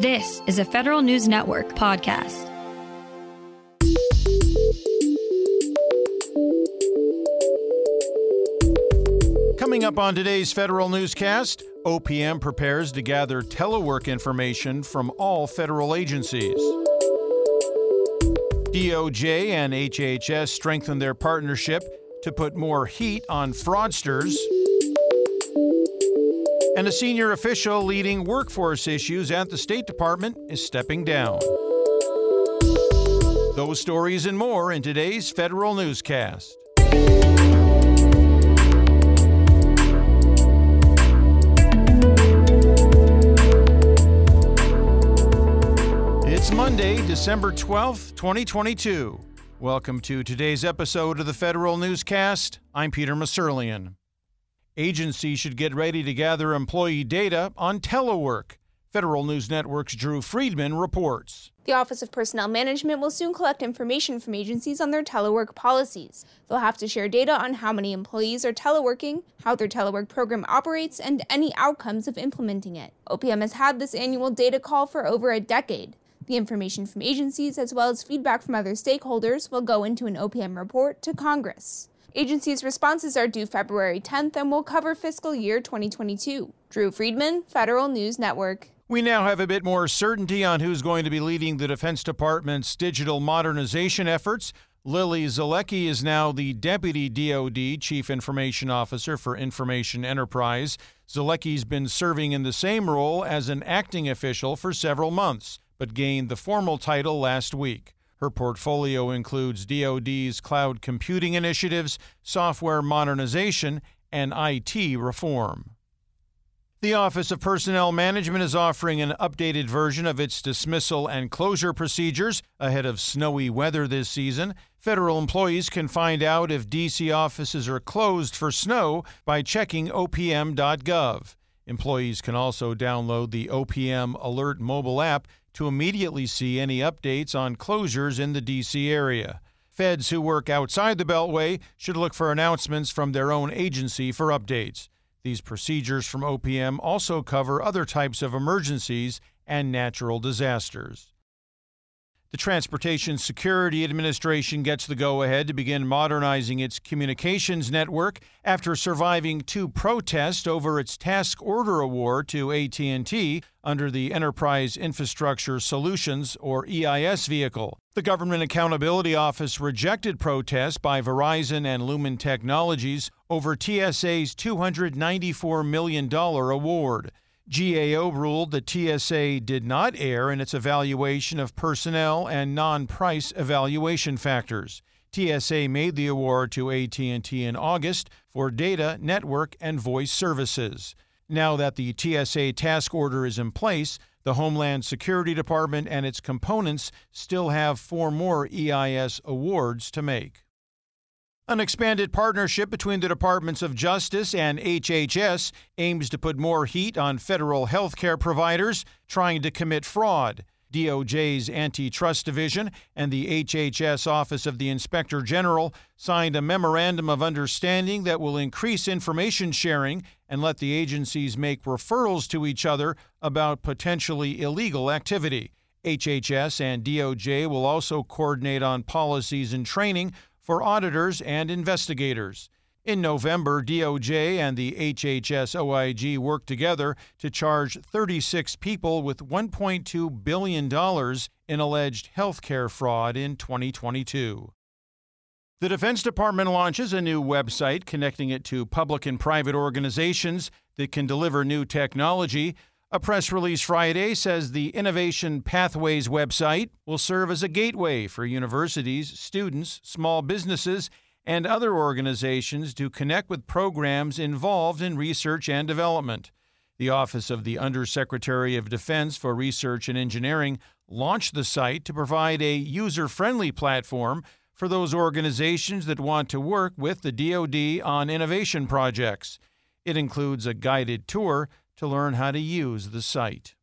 This is a Federal News Network podcast. Coming up on today's Federal Newscast, OPM prepares to gather telework information from all federal agencies. DOJ and HHS strengthen their partnership to put more heat on fraudsters. And a senior official leading workforce issues at the State Department is stepping down. Those stories and more in today's Federal Newscast. It's Monday, December 12th, 2022. Welcome to today's episode of the Federal Newscast. I'm Peter Musurlian. Agencies should get ready to gather employee data on telework. Federal News Network's Drew Friedman reports. The Office of Personnel Management will soon collect information from agencies on their telework policies. They'll have to share data on how many employees are teleworking, how their telework program operates, and any outcomes of implementing it. OPM has had this annual data call for over a decade. The information from agencies, as well as feedback from other stakeholders, will go into an OPM report to Congress. Agencies' responses are due February 10th and will cover fiscal year 2022. Drew Friedman, Federal News Network. We now have a bit more certainty on who's going to be leading the Defense Department's digital modernization efforts. Lily Zeleke is now the Deputy DoD Chief Information Officer for Information Enterprise. Zeleke's been serving in the same role as an acting official for several months but gained the formal title last week. Her portfolio includes DoD's cloud computing initiatives, software modernization, and IT reform. The Office of Personnel Management is offering an updated version of its dismissal and closure procedures ahead of snowy weather this season. Federal employees can find out if DC offices are closed for snow by checking opm.gov. Employees can also download the OPM Alert mobile app to immediately see any updates on closures in the D.C. area. Feds who work outside the Beltway should look for announcements from their own agency for updates. These procedures from OPM also cover other types of emergencies and natural disasters. The Transportation Security Administration gets the go ahead to begin modernizing its communications network after surviving two protests over its task order award to AT&T under the Enterprise Infrastructure Solutions or EIS vehicle. The Government Accountability Office rejected protests by Verizon and Lumen Technologies over TSA's $294 million award. GAO ruled that TSA did not err in its evaluation of personnel and non-price evaluation factors. TSA made the award to AT&T in August for data, network, and voice services. Now that the TSA task order is in place, the Homeland Security Department and its components still have four more EIS awards to make. An expanded partnership between the Departments of Justice and HHS aims to put more heat on federal health care providers trying to commit fraud. DOJ's Antitrust Division and the HHS Office of the Inspector General signed a memorandum of understanding that will increase information sharing and let the agencies make referrals to each other about potentially illegal activity. HHS and DOJ will also coordinate on policies and training for auditors and investigators. In November, DOJ and the HHS OIG worked together to charge 36 people with $1.2 billion in alleged health care fraud in 2022. The Defense Department launches a new website connecting it to public and private organizations that can deliver new technology. A press release Friday says the Innovation Pathways website will serve as a gateway for universities, students, small businesses, and other organizations to connect with programs involved in research and development. The Office of the Undersecretary of Defense for Research and Engineering launched the site to provide a user friendly platform for those organizations that want to work with the DoD on innovation projects. It includes a guided tour to learn how to use the site.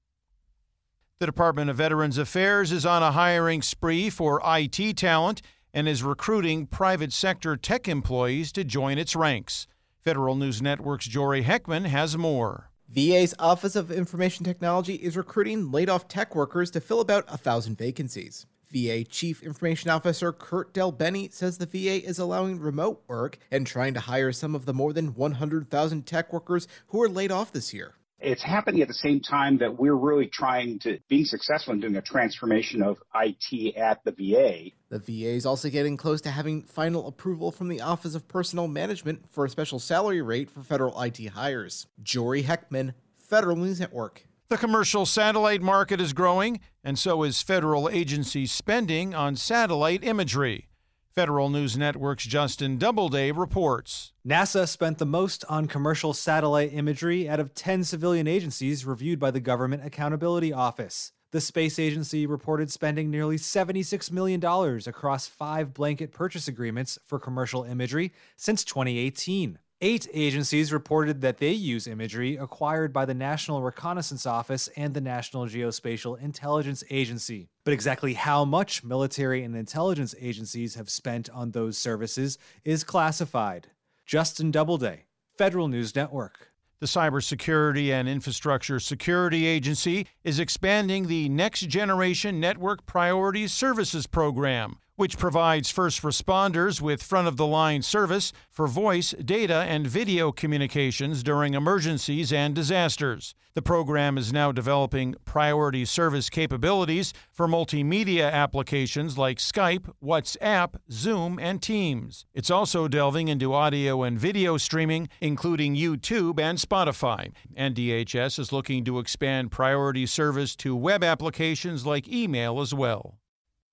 The Department of Veterans Affairs is on a hiring spree for IT talent and is recruiting private sector tech employees to join its ranks. Federal News Network's Jory Heckman has more. VA's Office of Information Technology is recruiting laid off tech workers to fill about a thousand vacancies. VA Chief Information Officer Kurt DelBene says the VA is allowing remote work and trying to hire some of the more than 100,000 tech workers who were laid off this year. It's happening at the same time that we're really trying to being successful in doing a transformation of IT at the VA. The VA is also getting close to having final approval from the Office of Personnel Management for a special salary rate for federal IT hires. Jory Heckman, Federal News Network. The commercial satellite market is growing, and so is federal agency spending on satellite imagery. Federal News Network's Justin Doubleday reports. NASA spent the most on commercial satellite imagery out of 10 civilian agencies reviewed by the Government Accountability Office. The space agency reported spending nearly $76 million across five blanket purchase agreements for commercial imagery since 2018. Eight agencies reported that they use imagery acquired by the National Reconnaissance Office and the National Geospatial Intelligence Agency. But exactly how much military and intelligence agencies have spent on those services is classified. Justin Doubleday, Federal News Network. The Cybersecurity and Infrastructure Security Agency is expanding the Next Generation Network Priorities Services Program which provides first responders with front of the line service for voice, data, and video communications during emergencies and disasters. The program is now developing priority service capabilities for multimedia applications like Skype, WhatsApp, Zoom, and Teams. It's also delving into audio and video streaming, including YouTube and Spotify. NDHS is looking to expand priority service to web applications like email as well.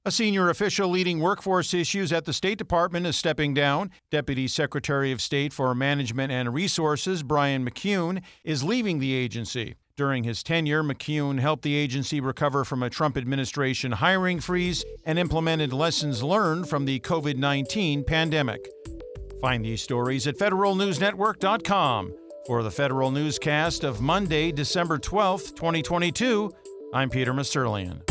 A senior official leading workforce issues at the State Department is stepping down. Deputy Secretary of State for Management and Resources, Brian McKeon, is leaving the agency. During his tenure, McKeon helped the agency recover from a Trump administration hiring freeze and implemented lessons learned from the COVID 19 pandemic. Find these stories at federalnewsnetwork.com. For the Federal Newscast of Monday, December 12, 2022, I'm Peter Musurlian.